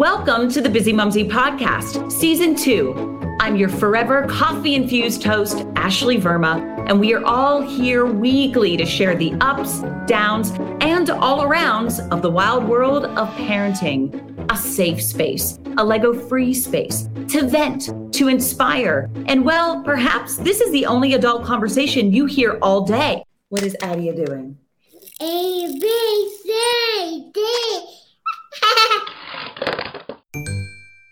Welcome to the Bizzimumzi Podcast, Season 2. I'm your forever coffee infused host, Ashley Verma, and we are all here weekly to share the ups, downs, and all arounds of the wild world of parenting. A safe space, a Lego free space to vent, to inspire. And well, perhaps this is the only adult conversation you hear all day. What is Adia doing? A, B, C, D.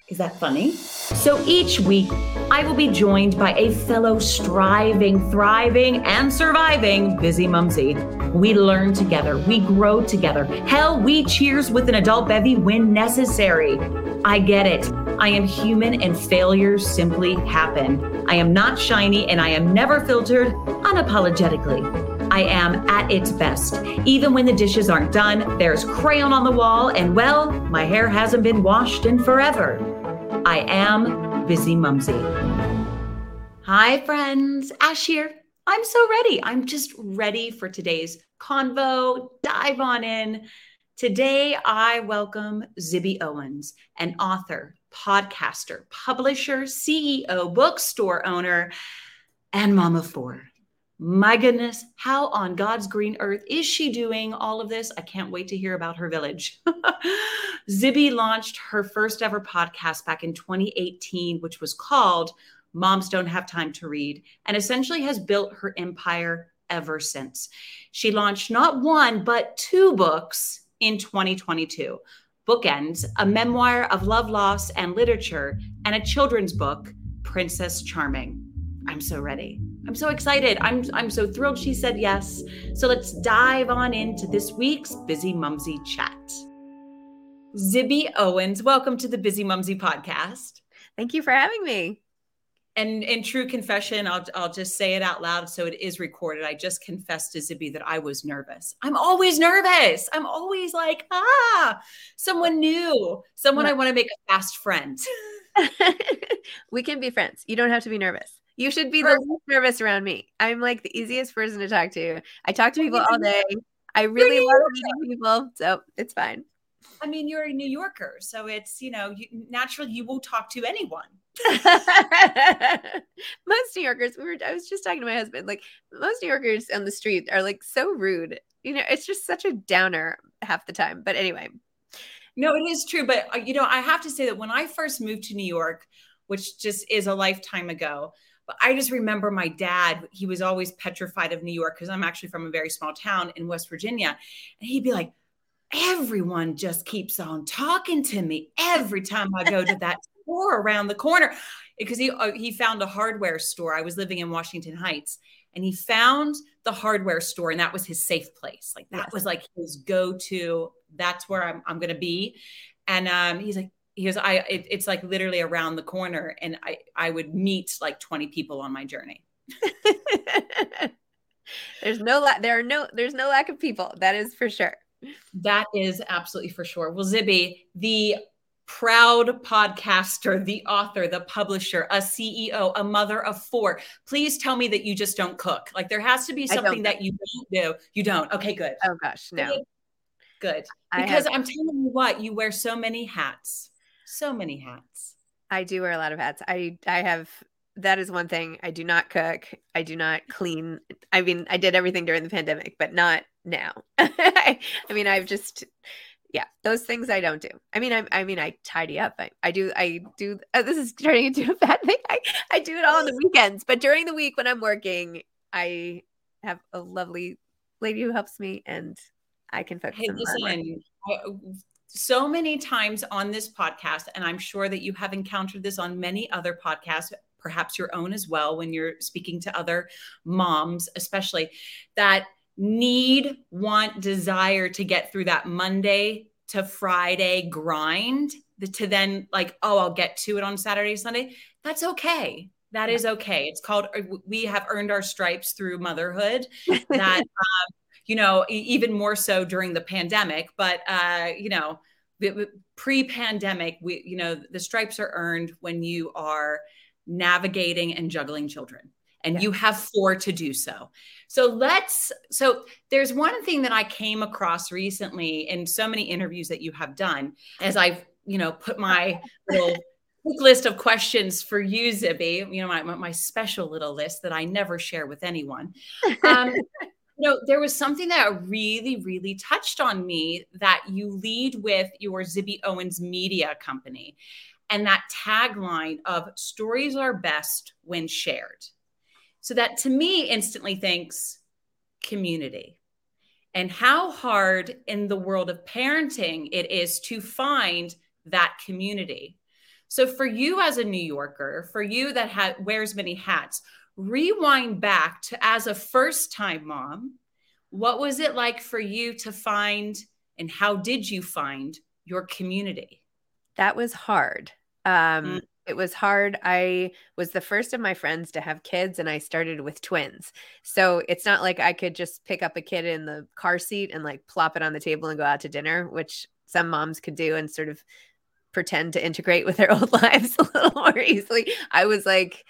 Is that funny? So each week, I will be joined by a fellow striving, thriving, and surviving busy mumsy. We learn together, we grow together. Hell, we cheers with an adult bevy when necessary. I get it. I am human and failures simply happen. I am not shiny and I am never filtered unapologetically. I am at its best. Even when the dishes aren't done, there's crayon on the wall, and well, my hair hasn't been washed in forever. I am Bizzimumzi. Hi, friends. Ash here. I'm so ready. I'm just ready for today's convo. Dive on in. Today, I welcome Zibby Owens, an author, podcaster, publisher, CEO, bookstore owner, and mom of four. My goodness, how on God's green earth is she doing all of this? I can't wait to hear about her village. Zibby launched her first ever podcast back in 2018, which was called Moms Don't Have Time to Read, and essentially has built her empire ever since. She launched not one, but two books in 2022 Bookends, a memoir of love, loss, and literature, and a children's book, Princess Charming. I'm so ready. I'm so excited. I'm I'm so thrilled she said yes. So let's dive on into this week's Bizzimumzi chat. Zibby Owens, welcome to the Bizzimumzi podcast. Thank you for having me. And in true confession, I'll, I'll just say it out loud so it is recorded. I just confessed to Zibby that I was nervous. I'm always nervous. I'm always like, ah, someone new, someone I want to make a fast friend. we can be friends. You don't have to be nervous. You should be the least nervous around me. I'm like the easiest person to talk to. I talk to people all day. I really love meeting people, so it's fine. I mean, you're a New Yorker, so it's you know, you, naturally you will talk to anyone. most New Yorkers, we were. I was just talking to my husband. Like most New Yorkers on the street are like so rude. You know, it's just such a downer half the time. But anyway, no, it is true. But uh, you know, I have to say that when I first moved to New York, which just is a lifetime ago, but I just remember my dad, he was always petrified of New York because I'm actually from a very small town in West Virginia. And he'd be like, everyone just keeps on talking to me every time I go to that store around the corner. Because he, uh, he found a hardware store. I was living in Washington Heights and he found the hardware store and that was his safe place. Like that yes. was like his go to, that's where I'm, I'm going to be. And um, he's like, he goes i it, it's like literally around the corner and i i would meet like 20 people on my journey. There's no la- there are no there's no lack of people that is for sure. That is absolutely for sure. Well zibby the proud podcaster the author the publisher a ceo a mother of four please tell me that you just don't cook. Like there has to be something that you don't do. You don't. Okay good. Oh gosh no. Good. Because have- i'm telling you what you wear so many hats so many hats. I do wear a lot of hats. I I have that is one thing. I do not cook. I do not clean. I mean, I did everything during the pandemic, but not now. I, I mean, I've just yeah, those things I don't do. I mean, I, I mean, I tidy up. I, I do, I do. Uh, this is turning into a bad thing. I, I do it all on the weekends, but during the week when I'm working, I have a lovely lady who helps me, and I can focus. Hey, listen, so many times on this podcast, and I'm sure that you have encountered this on many other podcasts, perhaps your own as well, when you're speaking to other moms, especially that need, want, desire to get through that Monday to Friday grind to then like, oh, I'll get to it on Saturday, Sunday. That's okay. That is okay. It's called, uh, we have earned our stripes through motherhood. That, um, you know, even more so during the pandemic. But uh, you know, pre-pandemic, we, you know, the stripes are earned when you are navigating and juggling children and yeah. you have four to do so. So let's so there's one thing that I came across recently in so many interviews that you have done as I've you know, put my little quick list of questions for you, Zibby. You know, my, my special little list that I never share with anyone. Um, you know, there was something that really, really touched on me that you lead with your Zibby Owens Media Company and that tagline of stories are best when shared. So that to me instantly thinks community and how hard in the world of parenting it is to find that community. So for you as a New Yorker, for you that ha- wears many hats, rewind back to as a first time mom, what was it like for you to find and how did you find your community? That was hard. Um, mm. It was hard. I was the first of my friends to have kids, and I started with twins. So it's not like I could just pick up a kid in the car seat and like plop it on the table and go out to dinner, which some moms could do and sort of pretend to integrate with their old lives a little more easily. I was like,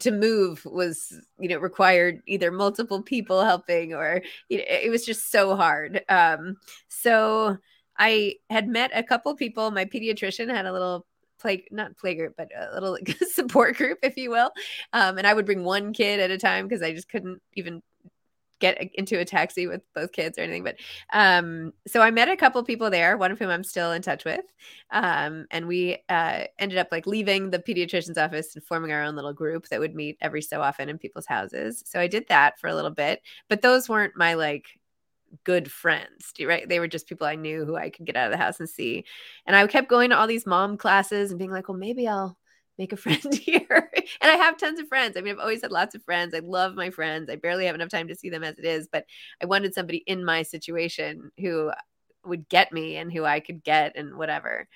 to move was you know required either multiple people helping or you know, it was just so hard. Um so i had met a couple people. My pediatrician had a little play not play group but a little support group if you will. Um, and i would bring one kid at a time because i just couldn't even get into a taxi with both kids or anything but um, so i met a couple of people there one of whom i'm still in touch with um, and we uh, ended up like leaving the pediatrician's office and forming our own little group that would meet every so often in people's houses so i did that for a little bit but those weren't my like good friends, right? They were just people I knew who I could get out of the house and see. And I kept going to all these mom classes and being like, well, maybe I'll make a friend here. and I have tons of friends. I mean, I've always had lots of friends. I love my friends. I barely have enough time to see them as it is, but I wanted somebody in my situation who would get me and who I could get and whatever.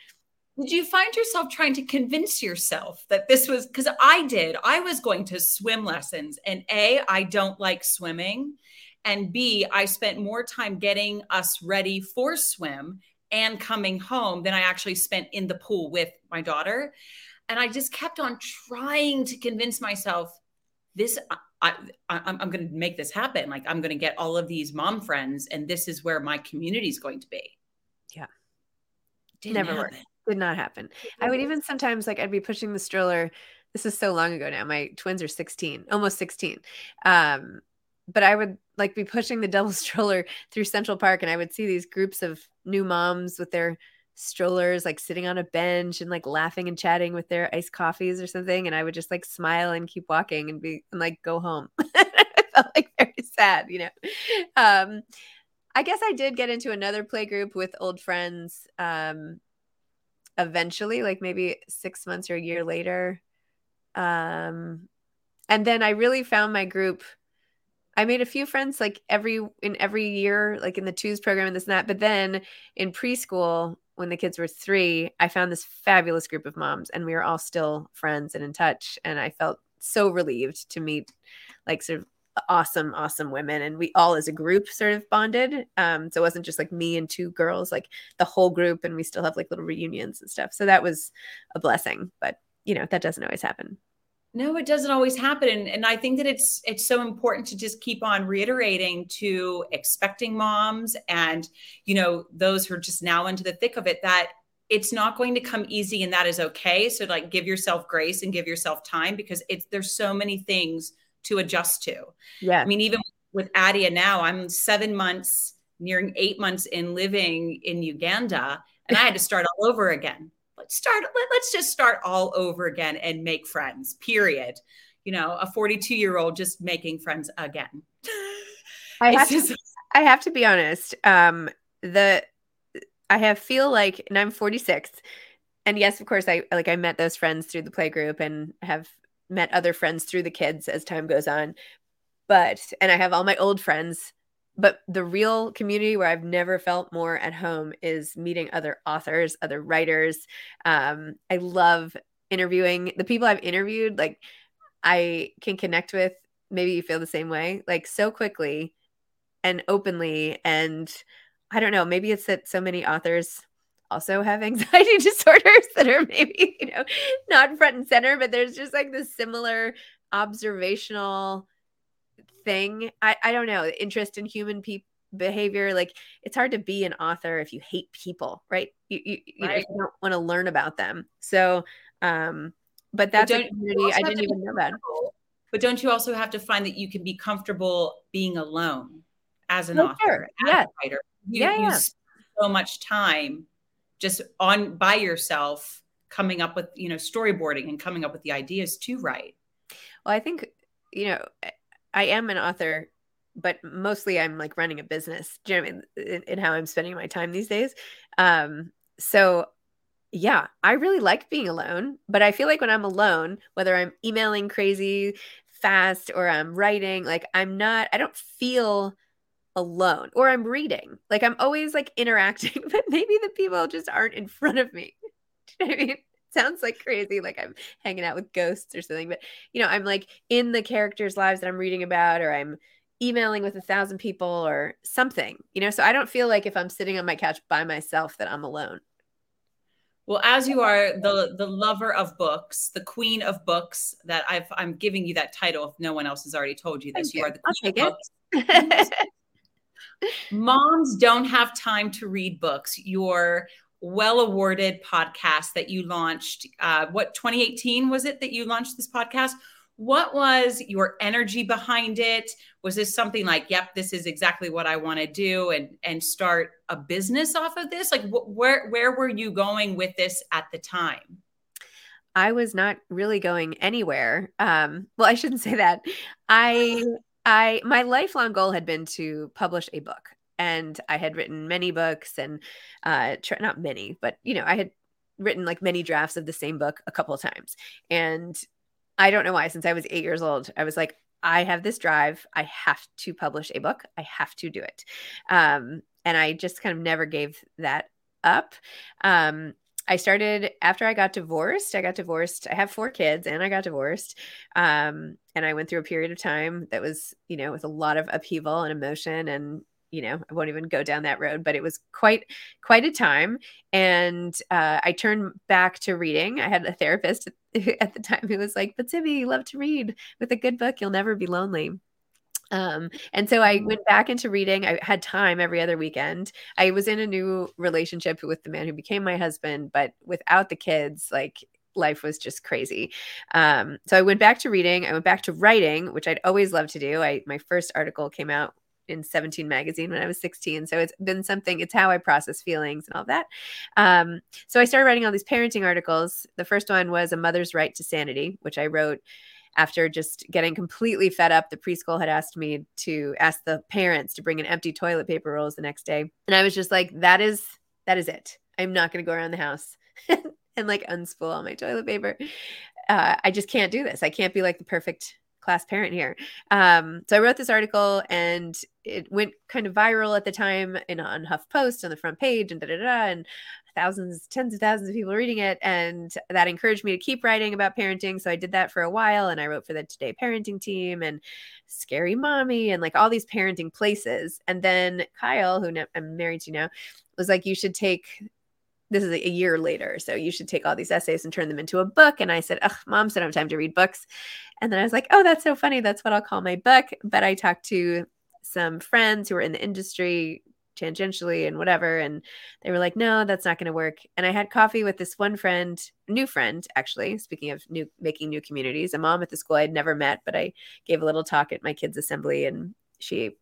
Did you find yourself trying to convince yourself that this was because I did? I was going to swim lessons, and A, I don't like swimming. And B, I spent more time getting us ready for swim and coming home than I actually spent in the pool with my daughter. And I just kept on trying to convince myself this, I, I, am going to make this happen. Like, I'm going to get all of these mom friends, and this is where my community is going to be. Yeah. Didn't Never happen. worked. Did not happen. I would even sometimes, like, I'd be pushing the stroller. This is so long ago now. My twins are 16, almost 16. Um, but I would like be pushing the double stroller through Central Park and I would see these groups of new moms with their strollers like sitting on a bench and like laughing and chatting with their iced coffees or something and I would just like smile and keep walking and be and like go home. I felt like very sad, you know. Um I guess I did get into another play group with old friends um eventually like maybe 6 months or a year later. Um and then I really found my group I made a few friends like every in every year, like in the twos program and this and that. But then in preschool, when the kids were three, I found this fabulous group of moms, and we were all still friends and in touch. And I felt so relieved to meet like sort of awesome, awesome women, and we all as a group sort of bonded. Um, so it wasn't just like me and two girls, like the whole group, and we still have like little reunions and stuff. So that was a blessing, but you know that doesn't always happen no it doesn't always happen and, and i think that it's it's so important to just keep on reiterating to expecting moms and you know those who are just now into the thick of it that it's not going to come easy and that is okay. So like give yourself grace and give yourself time because it's there's so many things to adjust to. Yeah. I mean even with adia now i'm seven months nearing eight months in living in uganda and i had to start all over again let's start let, us just start all over again and make friends period. You know a 42 year old just making friends again. I have just- to i have to be honest um the i have feel like and i'm 46 and yes of course i like i met those friends through the play group and have met other friends through the kids as time goes on but and i have all my old friends but the real community where I've never felt more at home is meeting other authors, other writers. Um, I love interviewing the people I've interviewed. Like, I can connect with. Maybe you feel the same way, like so quickly and openly. And I don't know, maybe it's that so many authors also have anxiety disorders that are maybe, you know, not front and center, but there's just like this similar observational thing. I, I don't know, interest in human people behavior. Like it's hard to be an author if you hate people, right? You you, you, know, you don't want to learn about them. So, um, but that's a community I didn't even know about. comfortable- But don't you also have to find that you can be comfortable being alone as an Oh, author, sure. as Yeah. a writer? You, Yeah, you yeah. spend so much time just on by yourself coming up with, you know, storyboarding and coming up with the ideas to write. Well, I think, you know, I- am an author, but mostly I'm like running a business, do you know I mean, in, in how I'm spending my time these days. Um, so yeah, I really like being alone, but I feel like when I'm alone, whether I'm emailing crazy fast or I'm writing, like I'm not, I don't feel alone or I'm reading. Like I'm always like interacting, but maybe the people just aren't in front of me. Do you know what I mean? Sounds like crazy, like I'm hanging out with ghosts or something, but you know, I'm like in the characters' lives that I'm reading about, or I'm emailing with a thousand people or something, you know. So I don't feel like if I'm sitting on my couch by myself that I'm alone. Well, as you are the the lover of books, the queen of books, that I've I'm giving you that title if no one else has already told you this. You are the queen of books. Moms don't have time to read books. Your well awarded podcast that you launched, uh, what 2018 was it that you launched this podcast? What was your energy behind it? Was this something like, "Yep, this is exactly what I want to do," and and start a business off of this? Like, wh- where where were you going with this at the time? I was not really going anywhere. Um, well, I shouldn't say that. I I my lifelong goal had been to publish a book, and I had written many books, and uh, not many, but you know, I had written like many drafts of the same book a couple of times, and I don't know why. Since I was eight years old, I was like, I have this drive. I have to publish a book. I have to do it, um, and I just kind of never gave that up. Um, I started after I got divorced. I got divorced. I have four kids and I got divorced. Um, and I went through a period of time that was, you know, with a lot of upheaval and emotion and you know, I won't even go down that road, but it was quite quite a time. And uh, I turned back to reading. I had a therapist at the time who was like, "But Zibby, you love to read. With a good book, you'll never be lonely." Um, and so I went back into reading. I had time every other weekend. I was in a new relationship with the man who became my husband, but without the kids, like life was just crazy. Um, so I went back to reading. I went back to writing, which I'd always loved to do. I my first article came out in 17 magazine when I was 16. So it's been something, it's how I process feelings and all that. Um, so I started writing all these parenting articles. The first one was A Mother's Right to Sanity, which I wrote after just getting completely fed up. The preschool had asked me to ask the parents to bring in empty toilet paper rolls the next day. And I was just like, that is, that is it. I'm not going to go around the house and like unspool all my toilet paper. Uh, I just can't do this. I can't be like the perfect class parent here. Um, so I wrote this article and it went kind of viral at the time in on HuffPost on the front page and da da da and thousands, tens of thousands of people reading it. And that encouraged me to keep writing about parenting. So I did that for a while and I wrote for the Today Parenting team and Scary Mommy and like all these parenting places. And then Kyle, who I'm married to now, was like, you should take this is a year later. So you should take all these essays and turn them into a book. And I said, Ugh, mom said I don't have time to read books. And then I was like, oh, that's so funny. That's what I'll call my book. But I talked to some friends who were in the industry tangentially and whatever. And they were like, no, that's not going to work. And I had coffee with this one friend, new friend, actually, speaking of new, making new communities, a mom at the school I'd never met, but I gave a little talk at my kids' assembly and she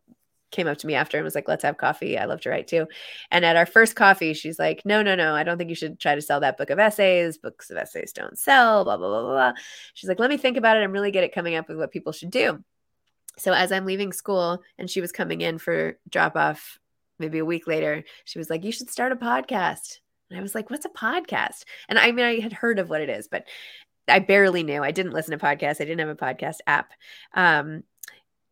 came up to me after and was like, let's have coffee. I love to write too. And at our first coffee, she's like, no, no, no, I don't think you should try to sell that book of essays. Books of essays don't sell, blah, blah, blah, blah, blah. She's like, let me think about it. I'm really good at coming up with what people should do. So as I'm leaving school and she was coming in for drop off maybe a week later, she was like, you should start a podcast. And I was like, what's a podcast? And I mean, I had heard of what it is, but I barely knew. I didn't listen to podcasts. I didn't have a podcast app. Um,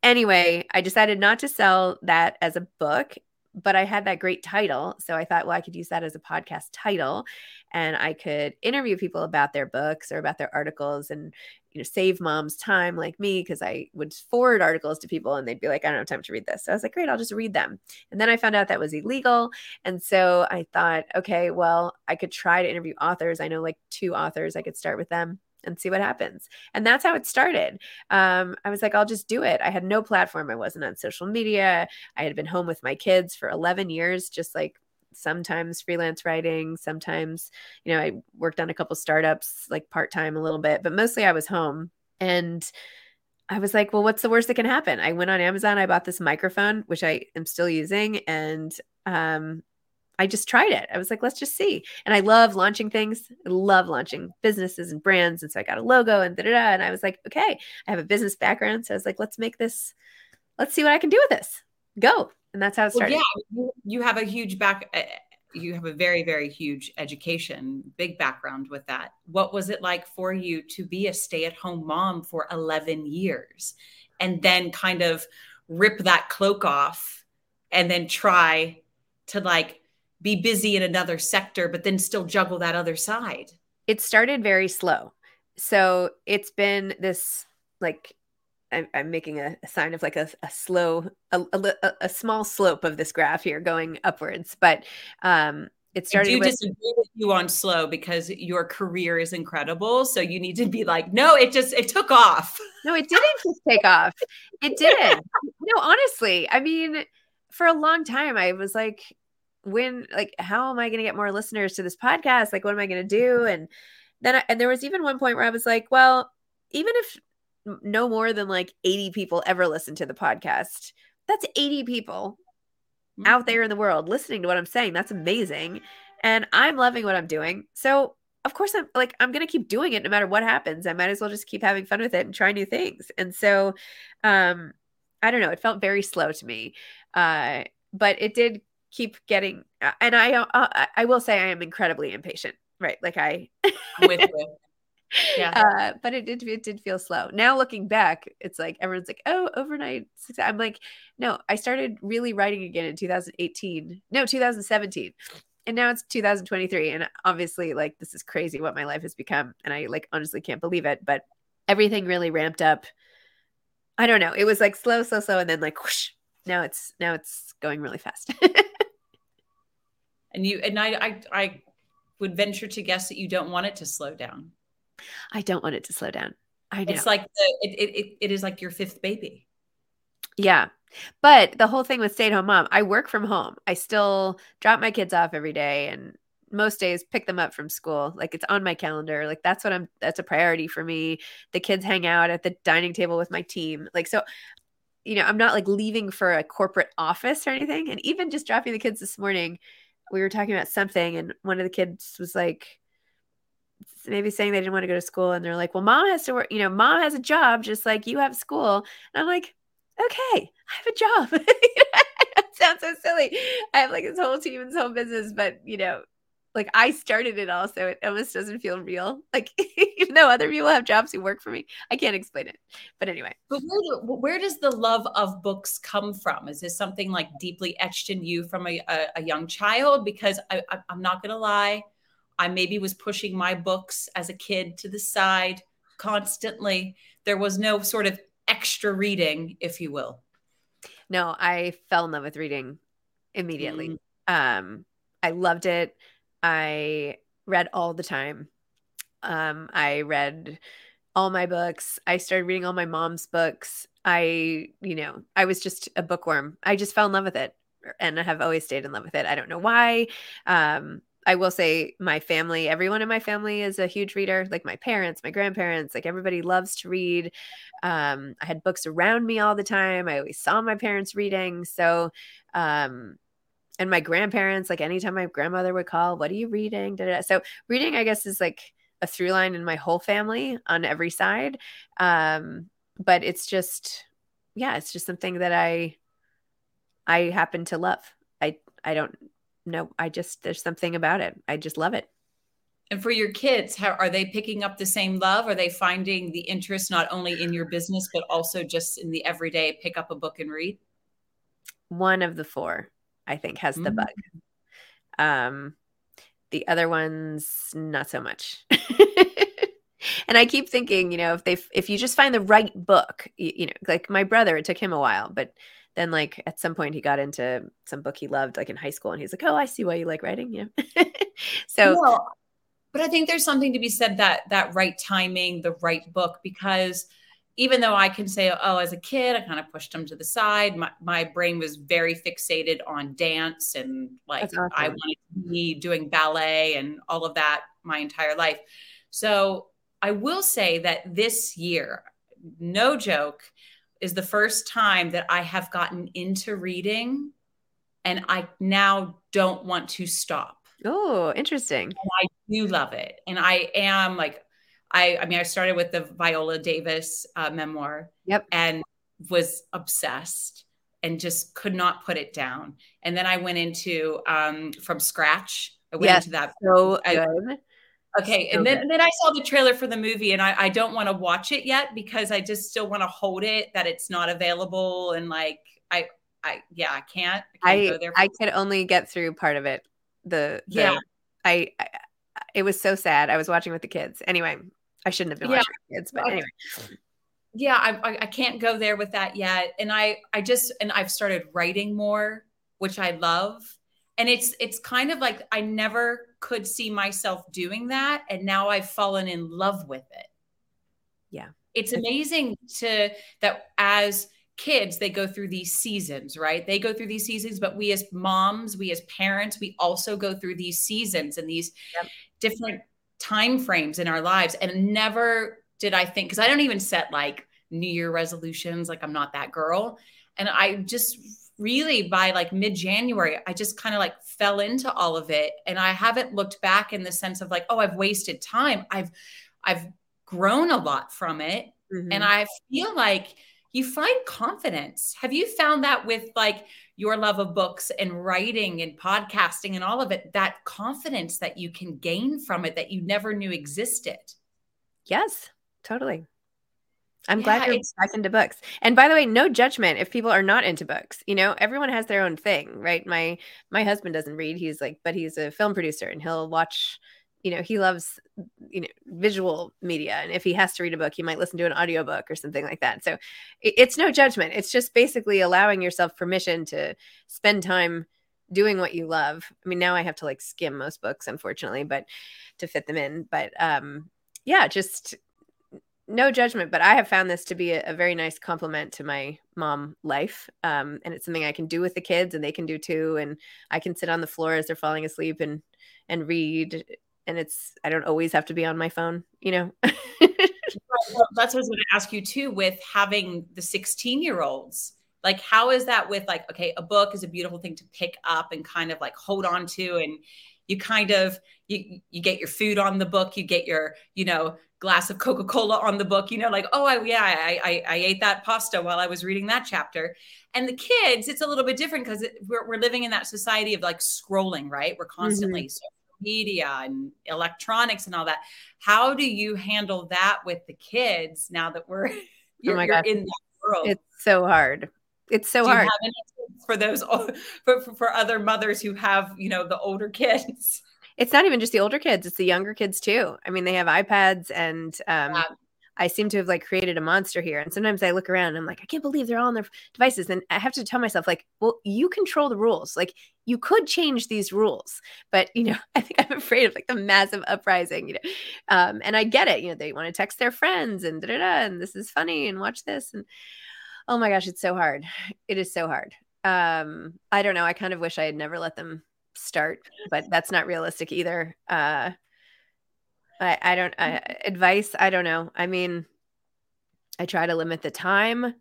anyway, I decided not to sell that as a book, but I had that great title. So I thought, well, I could use that as a podcast title and I could interview people about their books or about their articles and, you know, save mom's time like me because I would forward articles to people and they'd be like, I don't have time to read this. So I was like, great, I'll just read them. And then I found out that was illegal. And so I thought, okay, well, I could try to interview authors. I know like two authors, I could start with them. And see what happens. And that's how it started. Um, I was like, I'll just do it. I had no platform. I wasn't on social media. I had been home with my kids for 11 years, just like sometimes freelance writing, sometimes, you know, I worked on a couple startups like part time a little bit, but mostly I was home. And I was like, well, what's the worst that can happen? I went on Amazon, I bought this microphone, which I am still using, and um, I just tried it. I was like, let's just see. And I love launching things. I love launching businesses and brands. And so I got a logo and da da da. And I was like, okay, I have a business background. So I was like, let's make this, let's see what I can do with this. Go. And that's how it started. Well, yeah, you have a huge back. Uh, you have a very, very huge education, big background with that. What was it like for you to be a stay at home mom for 11 years and then kind of rip that cloak off and then try to like be busy in another sector, but then still juggle that other side? It started very slow. So it's been this like I'm, I'm making a, sign of like a, a slow, a, a, a, small slope of this graph here going upwards. But um, it started. I do with- disagree with you on slow because your career is incredible. So you need to be like, no, it just it took off. No, it didn't just take off. It did. no, honestly, I mean, for a long time, I was like, when like how am i going to get more listeners to this podcast? Like what am i going to do? And then I, and there was even one point where i was like well even if no more than like 80 people ever listen to the podcast that's 80 people mm-hmm. out there in the world listening to what i'm saying. That's amazing. And i'm loving what i'm doing. So of course i'm like i'm going to keep doing it no matter what happens. I might as well just keep having fun with it and try new things. And so um i don't know. It felt very slow to me. Uh but it did keep getting uh, and i uh, i will say i am incredibly impatient right? Like i with you. Yeah. Uh, but it did it did feel slow. Now looking back it's like everyone's like oh overnight success. i'm like no i started really writing again in 2018 no 2017 and now it's 2023 and obviously like this is crazy what my life has become and i like honestly can't believe it but everything really ramped up. I don't know. It was like slow slow slow and then like whoosh, now it's now it's going really fast and you and I, I i would venture to guess that you don't want it to slow down. I don't want it to slow down. I know. it's like the, it, it, it is like your fifth baby. Yeah. But the whole thing with stay at home mom i work from home. I still drop my kids off every day and most days pick them up from school. Like it's on my calendar. Like that's what i'm that's a priority for me. The kids hang out at the dining table with my team. Like so you know, I'm not like leaving for a corporate office or anything. And even just dropping the kids this morning, we were talking about something, and one of the kids was like, maybe saying they didn't want to go to school. And they're like, well, mom has to work, you know, mom has a job just like you have school. And I'm like, okay, I have a job. sounds so silly. I have like this whole team and this whole business, but you know, like I started it all, so it almost doesn't feel real. Like even though other people have jobs who work for me, I can't explain it. But anyway, but where, do, where does the love of books come from? Is this something like deeply etched in you from a, a, a young child? Because I, I, I'm not going to lie, I maybe was pushing my books as a kid to the side constantly. There was no sort of extra reading, if you will. No, I fell in love with reading immediately. Mm. Um, I loved it. I read all the time. Um, I read all my books. I started reading all my mom's books. I, you know, I was just a bookworm. I just fell in love with it and I have always stayed in love with it. I don't know why. Um, I will say my family, everyone in my family is a huge reader, like my parents, my grandparents, like everybody loves to read. Um, I had books around me all the time. I always saw my parents reading. So, um, and my grandparents, like anytime my grandmother would call, what are you reading? Da-da-da. So reading, I guess, is like a through line in my whole family on every side. Um, but it's just, yeah, it's just something that I, I happen to love. I, I don't know. I just, there's something about it. I just love it. And for your kids, how are they picking up the same love? Are they finding the interest not only in your business, but also just in the everyday pick up a book and read? One of the four. I think has the mm-hmm. bug. Um, the other ones not so much. and I keep thinking, you know, if they if you just find the right book, you, you, know, like my brother, it took him a while, but then like at some point he got into some book he loved, like in high school, and he's like, "Oh, I see why you like writing." Yeah. so. Well, but I think there's something to be said that that right timing, the right book, because even though I can say, oh, as a kid, I kind of pushed them to the side. My, my brain was very fixated on dance and like awesome. I wanted to be doing ballet and all of that my entire life. So I will say that this year, no joke, is the first time that I have gotten into reading and I now don't want to stop. Oh, interesting. And I do love it. And I am like I, I mean, I started with the Viola Davis uh, memoir. Yep. And was obsessed and just could not put it down. And then I went into um, from scratch. I went yes, into that. So I, good. Okay. So and then, then I saw the trailer for the movie and I, I don't want to watch it yet because I just still want to hold it that it's not available. And like, I, I, yeah, I can't. I, can't I, I could only get through part of it. The, the yeah. I, I, it was so sad. I was watching with the kids. Anyway, I shouldn't have been yeah. watching kids, but anyway. Yeah, I, I can't go there with that yet. And I, I just, and I've started writing more, which I love. And it's, it's kind of like I never could see myself doing that. And now I've fallen in love with it. Yeah. It's amazing to, that as, kids they go through these seasons right they go through these seasons but we as moms we as parents we also go through these seasons and these yep. different time frames in our lives and never did i think because i don't even set like new year resolutions like i'm not that girl. And i just really by like mid january i just kind of like fell into all of it. And i haven't looked back in the sense of like oh i've wasted time. I've i've grown a lot from it. Mm-hmm. and i feel like you find confidence have you found that with like your love of books and writing and podcasting and all of it, that confidence that you can gain from it that you never knew existed. Yes, totally. I'm yeah, glad you're back into books. And by the way, no judgment if people are not into books. You know, everyone has their own thing, right? My my husband doesn't read. He's like, but he's a film producer and he'll watch you know he loves you know visual media and if he has to read a book he might listen to an audiobook or something like that. So it's no judgment. It's just basically allowing yourself permission to spend time doing what you love. I mean now i have to like skim most books unfortunately but to fit them in but um yeah just no judgment. But i have found this to be a, a very nice compliment to my mom life um and it's something i can do with the kids and they can do too and i can sit on the floor as they're falling asleep and and read and it's I don't always have to be on my phone, you know. That's what I was going to ask you too with having the 16 year olds. Like, how is that with like, okay, a book is a beautiful thing to pick up and kind of like hold on to, and you kind of you you get your food on the book, you get your you know glass of Coca Cola on the book, you know, like oh I, yeah I, I, I ate that pasta while I was reading that chapter, and the kids it's a little bit different because we're we're living in that society of like scrolling, right? We're constantly mm-hmm. so media and electronics and all that. How do you handle that with the kids now that we're you're, oh you're in that world? It's so hard. It's so hard for those for, for other mothers who have you know the older kids. It's not even just the older kids; it's the younger kids too. I mean, they have iPads and um, yeah. I seem to have like created a monster here. And sometimes I look around and I'm like, I can't believe they're all on their devices. And I have to tell myself, like, well, you control the rules. Like, you could change these rules, but you know, I think I'm afraid of like the massive uprising, you know. Um, and I get it, you know, they want to text their friends and da da da, and this is funny and watch this. And oh my gosh, it's so hard. It is so hard. Um, I don't know. I kind of wish I had never let them start, but that's not realistic either. Uh, I, I don't I, advice. I don't know. I mean, I try to limit the time.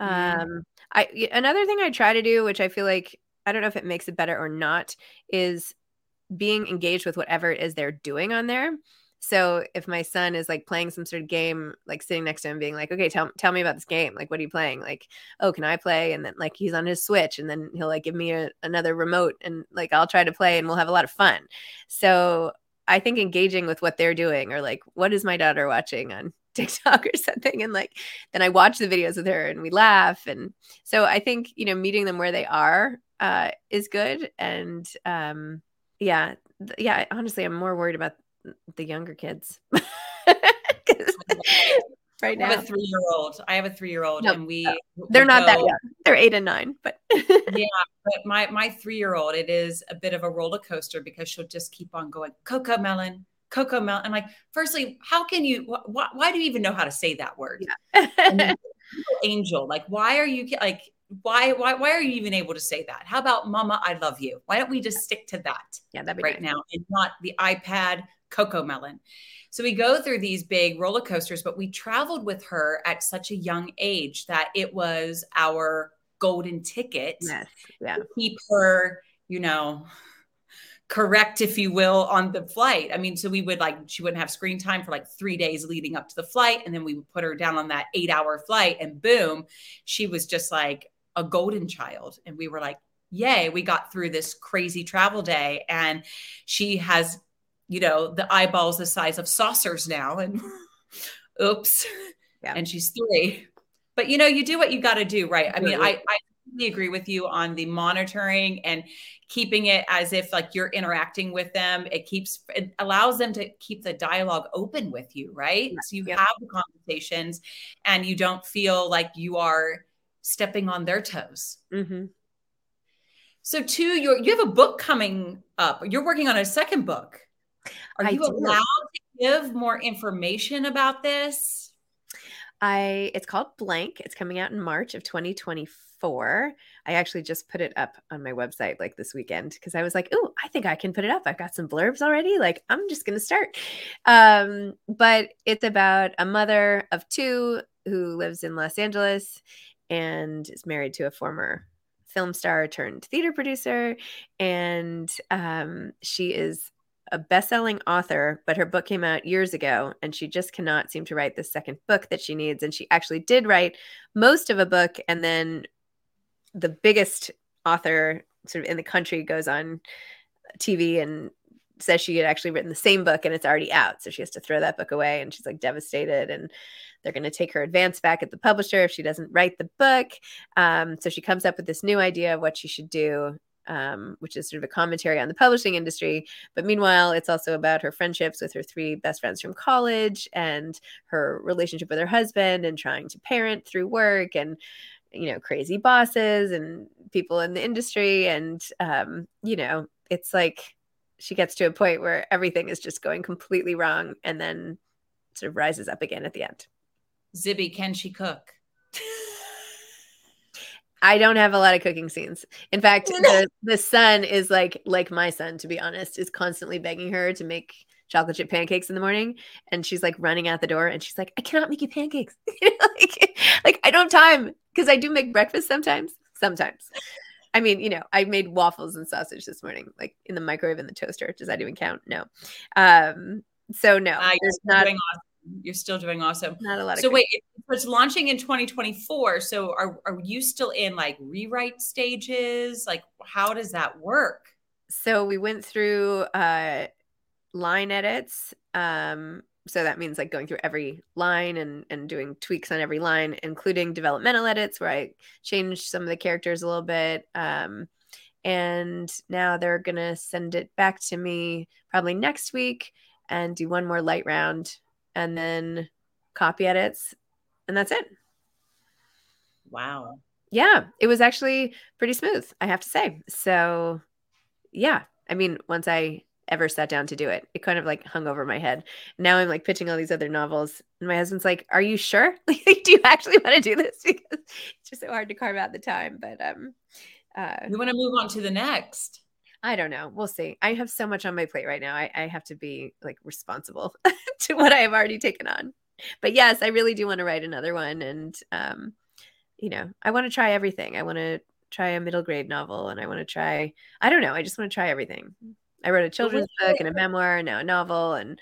Mm-hmm. Um, I another thing I try to do, which I feel like I don't know if it makes it better or not, is being engaged with whatever it is they're doing on there. So if my son is like playing some sort of game, like sitting next to him, being like, "Okay, tell tell me about this game. Like, what are you playing? Like, oh, can I play?" And then like he's on his Switch, and then he'll like give me a, another remote, and like I'll try to play, and we'll have a lot of fun. So I think engaging with what they're doing or like what is my daughter watching on TikTok or something? And like then I watch the videos with her and we laugh. And so I think you know meeting them where they are uh is good. And um yeah th- yeah honestly I'm more worried about the younger kids right now. I have a three year old. I have a three year old, and we they're not go, that young. They're eight and nine, but yeah. But my my three year old, it is a bit of a roller coaster because she'll just keep on going. Cocomelon, Coco Melon. I'm like, firstly, how can you? Wh- why do you even know how to say that word? Yeah. angel, like, why are you like? Why, why, why are you even able to say that? How about Mama, I love you? Why don't we just stick to that yeah, that'd be right nice. now and not the iPad Cocomelon? So we go through these big roller coasters, but we traveled with her at such a young age that it was our golden ticket Yes. Yeah. to keep her, you know, correct, if you will, on the flight. I mean, so we would like, she wouldn't have screen time for like three days leading up to the flight. And then we would put her down on that eight hour flight, and boom, she was just like a golden child. And we were like, yay, we got through this crazy travel day. And she has, you know, the eyeballs the size of saucers now. And oops. Yeah. And she's three. But you know, you do what you got to do, right? I mean, I, I agree with you on the monitoring and keeping it as if like you're interacting with them. It keeps it allows them to keep the dialogue open with you, right? Yeah. So you Yep. have the conversations and you don't feel like you are stepping on their toes. hmm So two, you you have a book coming up. You're working on a second book. Are I you do. allowed to give more information about this? I it's called Blank. It's coming out in March of 2024. I actually just put it up on my website like this weekend because I was like, "Oh, I think I can put it up. I've got some blurbs already. Like, I'm just going to start." Um, but it's about a mother of two who lives in Los Angeles and is married to a former film star turned theater producer and um, she is a best-selling author, but her book came out years ago and she just cannot seem to write the second book that she needs and she actually did write most of a book and then the biggest author sort of in the country goes on TV and says she had actually written the same book and it's already out so she has to throw that book away and she's like devastated and they're going to take her advance back at the publisher if she doesn't write the book. Um, so she comes up with this new idea of what she should do um, which is sort of a commentary on the publishing industry but meanwhile, it's also about her friendships with her three best friends from college and her relationship with her husband and trying to parent through work and, you know, crazy bosses and people in the industry. And, um, you know, it's like she gets to a point where everything is just going completely wrong and then sort of rises up again at the end. Zibby, can she cook? I don't have a lot of cooking scenes. In fact, the, the son is like like my son, to be honest, is constantly begging her to make chocolate chip pancakes in the morning, and she's like running out the door, and she's like, "I cannot make you pancakes. like, like I don't have time because I do make breakfast sometimes. Sometimes, I mean, you know, I made waffles and sausage this morning, like in the microwave and the toaster. Does that even count? No. Um. So no, Ah, you're there's not. You're still doing awesome. not a lot. So wait, it- it's launching in 2024. So are are you still in like rewrite stages? Like how does that work? so we went through uh line edits um so that means like going through every line and and doing tweaks on every line including developmental edits where i changed some of the characters a little bit um and now they're gonna send it back to me probably next week and do one more light round and then copy edits and that's it Wow. yeah, it was actually pretty smooth, I have to say. So, yeah, I mean, once I ever sat down to do it, it kind of like hung over my head. Now I'm like pitching all these other novels, and my husband's like, "Are you sure? Like, do you actually want to do this?" Because it's just so hard to carve out the time. But um, uh, You want to move on to the next. I don't know. We'll see. I have so much on my plate right now. I, I have to be like responsible to what I have already taken on. But yes, I really do want to write another one. And, um, you know, I want to try everything. I want to try a middle grade novel and I want to try, I don't know. I just want to try everything. I wrote a children's book and a memoir and now a novel. And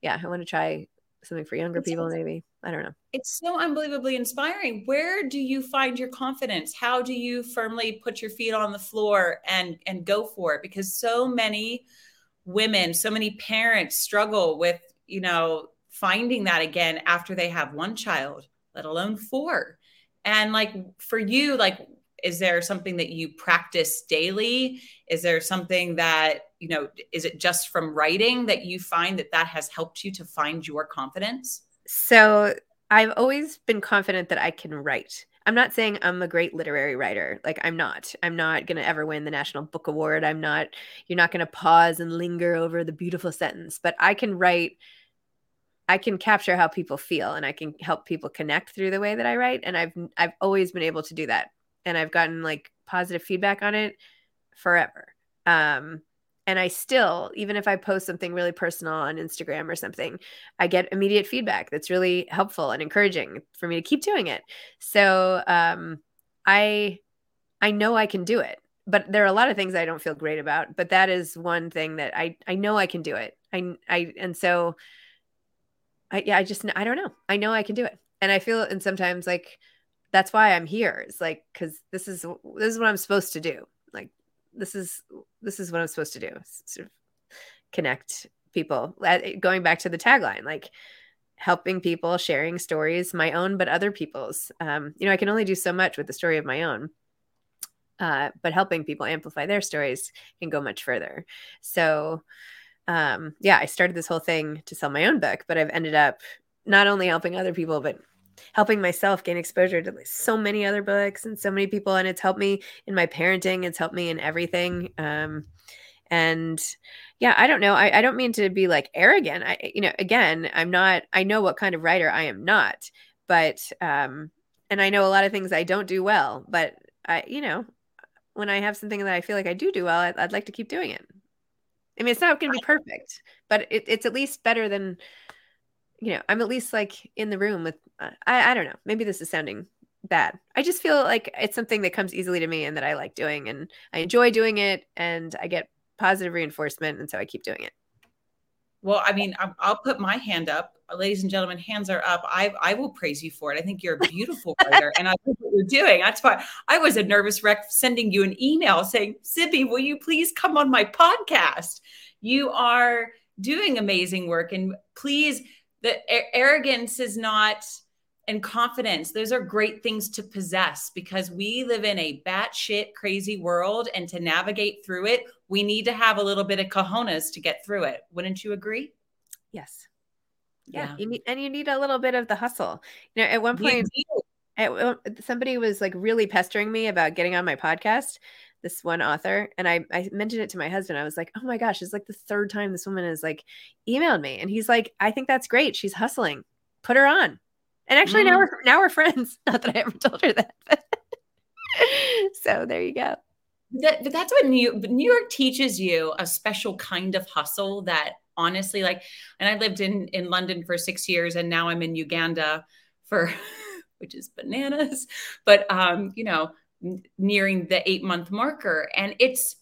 yeah, I want to try something for younger people, maybe. I don't know. It's so unbelievably inspiring. Where do you find your confidence? How do you firmly put your feet on the floor and and go for it? Because so many women, so many parents struggle with, you know, finding that again after they have one child, let alone four. And like for you, like is there something that you practice daily? Is there something that, you know, is it just from writing that you find that that has helped you to find your confidence? So I've always been confident that I can write. I'm not saying I'm a great literary writer. Like I'm not. I'm not going to ever win the National Book Award. I'm not you're not going to pause and linger over the beautiful sentence, but I can write I can capture how people feel and I can help people connect through the way that I write and I've I've always been able to do that. And I've gotten like positive feedback on it forever. Um and I still, even if I post something really personal on Instagram or something, I get immediate feedback that's really helpful and encouraging for me to keep doing it. So um, I I know I can do it, but there are a lot of things I don't feel great about. But that is one thing that I I know I can do it. I I and so I yeah I just I don't know. I know I can do it, and I feel and sometimes like that's why I'm here. It's like because this is this is what I'm supposed to do. This is this is what I'm supposed to do. Sort of connect people. Going back to the tagline, like helping people, sharing stories, my own but other people's. Um, you know, I can only do so much with the story of my own. Uh, but helping people amplify their stories can go much further. So, um, yeah, I started this whole thing to sell my own book, but I've ended up not only helping other people, but helping myself gain exposure to so many other books and so many people and it's helped me in my parenting it's helped me in everything um and yeah i don't know I, I don't mean to be like arrogant i you know again i'm not i know what kind of writer i am not but um and i know a lot of things i don't do well but i you know when i have something that i feel like i do do well i'd, I'd like to keep doing it. I mean it's not going to be perfect but it, it's at least better than you know, I'm at least like in the room with, uh, I, I don't know, maybe this is sounding bad. I just feel like it's something that comes easily to me and that I like doing and I enjoy doing it and I get positive reinforcement. And so I keep doing it. Well, I mean, I'll put my hand up, ladies and gentlemen. Hands are up. I I will praise you for it. I think you're a beautiful writer, and I love what you're doing. That's why I was a nervous wreck sending you an email saying, "Zibby, will you please come on my podcast? You are doing amazing work, and please the arrogance is not and confidence those are great things to possess because we live in a batshit crazy world and to navigate through it we need to have a little bit of cojones to get through it. Wouldn't you agree? Yes. Yeah, yeah. You need, and you need a little bit of the hustle. You know at one point at, uh, somebody was like really pestering me about getting on my podcast this one author and I, I mentioned it to my husband. I was like oh my gosh it's like the third time this woman has like emailed me. And he's like i think that's great. She's hustling. Put her on. And actually mm. now we're now we're friends. Not that i ever told her that so there you go. That, but that's what new, new york teaches you a special kind of hustle that honestly like and i lived in in london for six years and now i'm in uganda for which is bananas but um you know nearing the eight month marker. And it's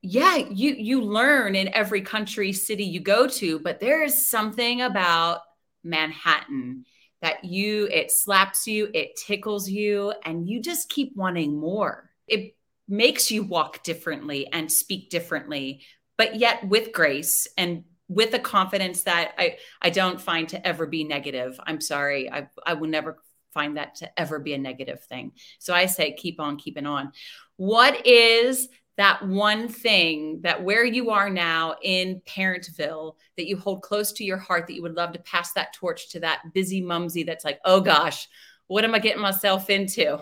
yeah you you learn in every country city you go to but there's something about manhattan that you it slaps you it tickles you and you just keep wanting more. It makes you walk differently and speak differently but yet with grace and with a confidence that i i don't find to ever be negative. I'm sorry. I i will never find that to ever be a negative thing. So I say keep on keeping on. What is that one thing that where you are now in Parentville that you hold close to your heart that you would love to pass that torch to that busy mumsy that's like, oh gosh, what am I getting myself into?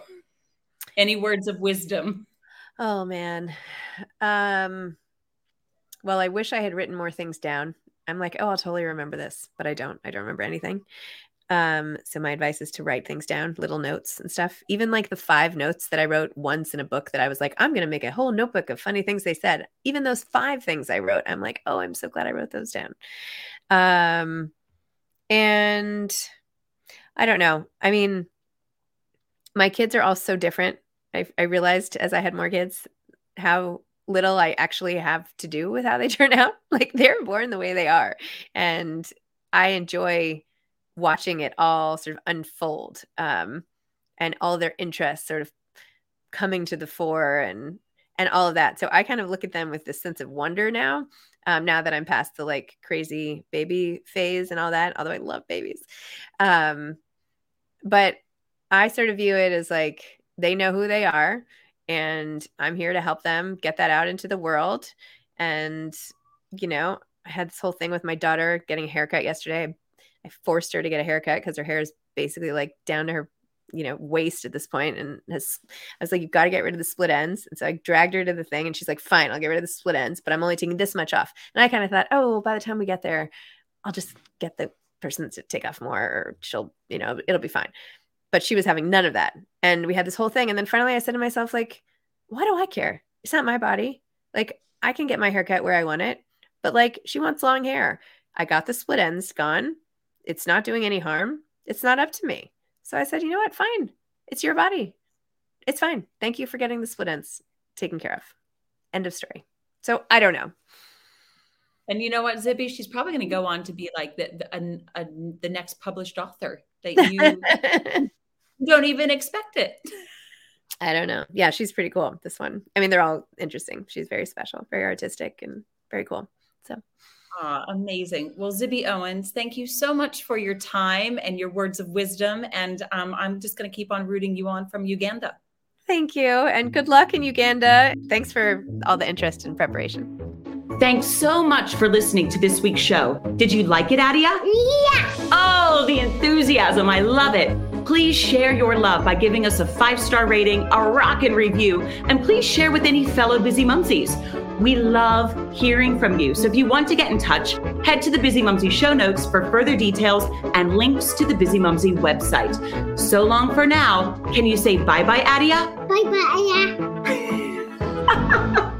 Any words of wisdom? Oh man. Um well, I wish I had written more things down. I'm like, oh, I'll totally remember this, but I don't. I don't remember anything. Um, so my advice is to write things down, little notes and stuff. Even like the five notes that I wrote once in a book that I was like, I'm gonna make a whole notebook of funny things they said. Even those five things I wrote, I'm like, oh, I'm so glad I wrote those down. Um, and I don't know. I mean, my kids are all so different. I, I realized as I had more kids how little I actually have to do with how they turn out. Like they're born the way they are, and I enjoy watching it all sort of unfold um, and all their interests sort of coming to the fore and and all of that. So I kind of look at them with this sense of wonder now. Um, now that I'm past the like crazy baby phase and all that, although I love babies. Um, but I sort of view it as like they know who they are, and I'm here to help them get that out into the world. And, you know, I had this whole thing with my daughter getting a haircut yesterday. I forced her to get a haircut because her hair is basically like down to her you know, waist at this point and has I was like, you've got to get rid of the split ends. And so I dragged her to the thing and she's like, fine, I'll get rid of the split ends, but I'm only taking this much off. And I kind of thought, oh, by the time we get there, I'll just get the person to take off more or she'll, you know, it'll be fine. But she was having none of that. And we had this whole thing. And then finally I said to myself, like, why do I care? It's not my body. Like I can get my haircut where I want it, but like she wants long hair. I got the split ends gone. It's not doing any harm. It's not up to me. So I said, you know what? Fine. It's your body. It's fine. Thank you for getting the split ends taken care of. End of story. So I don't know. And you know what, Zibby? She's probably going to go on to be like the the, a, a, the next published author that you don't even expect it. I don't know. Yeah, she's pretty cool. This one. I mean, they're all interesting. She's very special, very artistic, and very cool. So. Oh, amazing. Well, Zibby Owens, thank you so much for your time and your words of wisdom. And um, I'm just going to keep on rooting you on from Uganda. Thank you. And good luck in Uganda. Thanks for all the interest and preparation. Thanks so much for listening to this week's show. Did you like it, Adia? Yeah. Oh, the enthusiasm. I love it. Please share your love by giving us a five star rating, a rockin' review, and please share with any fellow busy mumsies. We love hearing from you. So if you want to get in touch, head to the Bizzimumzi show notes for further details and links to the Bizzimumzi website. So long for now. Can you say bye bye, Adia? Bye bye.